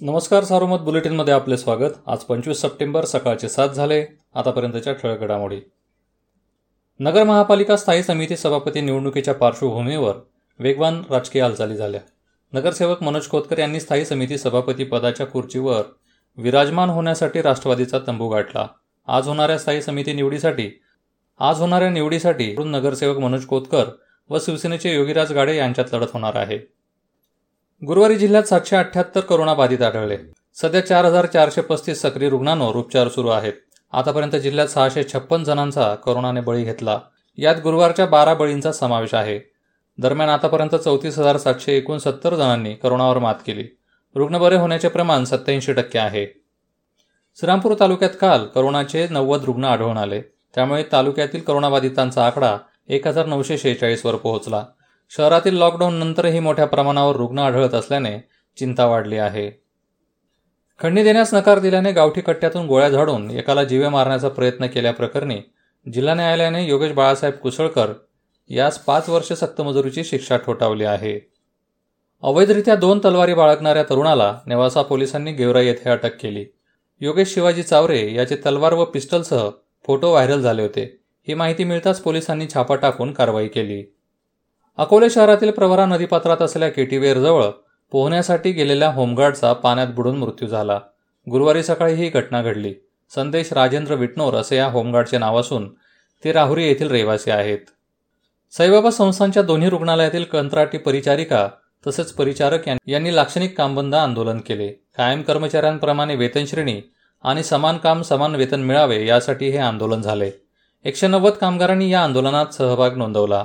नमस्कार सारोमत बुलेटिनमध्ये आपले स्वागत. आज पंचवीस सप्टेंबर सकाळचे सात झाले. आतापर्यंतच्या ठळक घडामोडी. नगर महापालिका स्थायी समिती सभापती निवडणुकीच्या पार्श्वभूमीवर वेगवान राजकीय हालचाली झाल्या. नगरसेवक मनोज खोतकर यांनी स्थायी समिती सभापती पदाच्या खुर्चीवर विराजमान होण्यासाठी राष्ट्रवादीचा तंबू गाठला. आज होणाऱ्या स्थायी समिती निवडीसाठी आज होणाऱ्या निवडीसाठी नगरसेवक मनोज कोतकर व शिवसेनेचे योगीराज गाडे यांच्यात लढत होणार आहे. गुरुवारी जिल्ह्यात सातशे अठ्ठ्याहत्तर कोरोनाबाधित आढळले. सध्या चार हजार चारशे पस्तीस सक्रिय रुग्णांवर उपचार सुरू आहेत. आतापर्यंत जिल्ह्यात सहाशे छप्पन जणांचा कोरोनाने बळी घेतला. यात गुरुवारच्या बारा बळींचा समावेश आहे. दरम्यान आतापर्यंत चौतीस हजार सातशे एकोणसत्तर जणांनी कोरोनावर मात केली. रुग्ण बरे होण्याचे प्रमाण सत्याऐंशी टक्के आहे. श्रीरामपूर तालुक्यात काल करोनाचे नव्वद रुग्ण आढळून आले. त्यामुळे तालुक्यातील करोनाबाधितांचा आकडा एक हजार नऊशे शेहेचाळीसवर पोहोचला. शहरातील लॉकडाऊन नंतरही मोठ्या प्रमाणावर रुग्ण आढळत असल्याने चिंता वाढली आहे. खंडणी देण्यास नकार दिल्याने गावठी कट्ट्यातून गोळ्या झाडून एकाला जीवे मारण्याचा प्रयत्न केल्याप्रकरणी जिल्हा न्यायालयाने योगेश बाळासाहेब कुसळकर यास पाच वर्ष सक्तमजुरीची शिक्षा ठोठावली आहे. अवैधरित्या दोन तलवारी बाळगणाऱ्या तरुणाला नेवासा पोलिसांनी गेवराई येथे अटक केली. योगेश शिवाजी चावरे याचे तलवार व पिस्टलसह फोटो व्हायरल झाले होते. ही माहिती मिळताच पोलिसांनी छापा टाकून कारवाई केली. अकोले शहरातील प्रवरा नदीपात्रात असलेल्या केटीवेरजवळ पोहण्यासाठी गेलेल्या होमगार्डचा पाण्यात बुडून मृत्यू झाला. गुरुवारी सकाळी ही घटना घडली. संदेश राजेंद्र विटनोर असे या होमगार्डचे नाव असून ते राहुरी येथील रहिवासी आहेत. साईबाबा संस्थांच्या दोन्ही रुग्णालयातील कंत्राटी परिचारिका तसेच परिचारक यांनी लाक्षणिक कामबंद आंदोलन केले. कायम कर्मचाऱ्यांप्रमाणे वेतनश्रेणी आणि समान काम समान वेतन मिळावे यासाठी हे आंदोलन झाले. एकशे नव्वद कामगारांनी या आंदोलनात सहभाग नोंदवला.